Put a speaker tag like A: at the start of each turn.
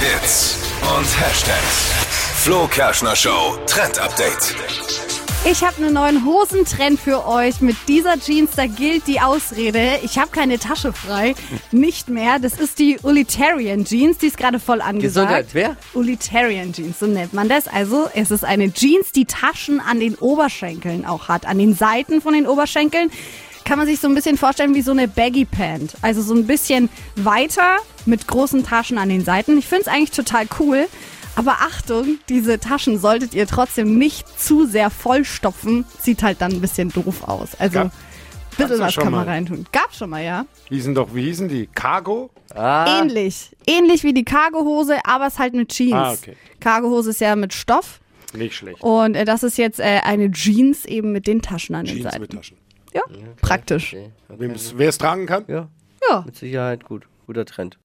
A: Hits und Hashtags. Flo Kerschner Show Trend Update.
B: Ich habe einen neuen Hosentrend für euch. Mit dieser Jeans, da gilt die Ausrede, ich habe keine Tasche frei. Nicht mehr. Das ist die Utilitarian Jeans, die ist gerade voll angesagt.
C: Gesundheit, wer?
B: Utilitarian Jeans, so nennt man das. Also es ist eine Jeans, die Taschen an den Oberschenkeln auch hat. An den Seiten von den Oberschenkeln kann man sich so ein bisschen vorstellen wie so eine Baggy Pant. Also so ein bisschen weiter mit großen Taschen an den Seiten. Ich finde es eigentlich total cool. Aber Achtung, diese Taschen solltet ihr trotzdem nicht zu sehr vollstopfen. Sieht halt dann ein bisschen doof aus. Also ein bisschen was kann man
D: mal.
B: reintun. Gab schon mal, ja.
D: Die sind doch, wie hießen die? Cargo?
C: Ah,
B: Ähnlich. Ähnlich wie die Cargohose, aber es halt mit Jeans.
D: Ah, okay.
B: Cargohose ist ja mit Stoff.
D: Nicht schlecht.
B: Und äh, das ist jetzt äh, eine Jeans eben mit den Taschen an den
D: Jeans
B: Seiten.
D: mit Taschen.
B: Ja, praktisch.
C: okay.
D: Wer es tragen kann?
C: Ja,
B: Ja.
C: mit Sicherheit gut. Guter Trend.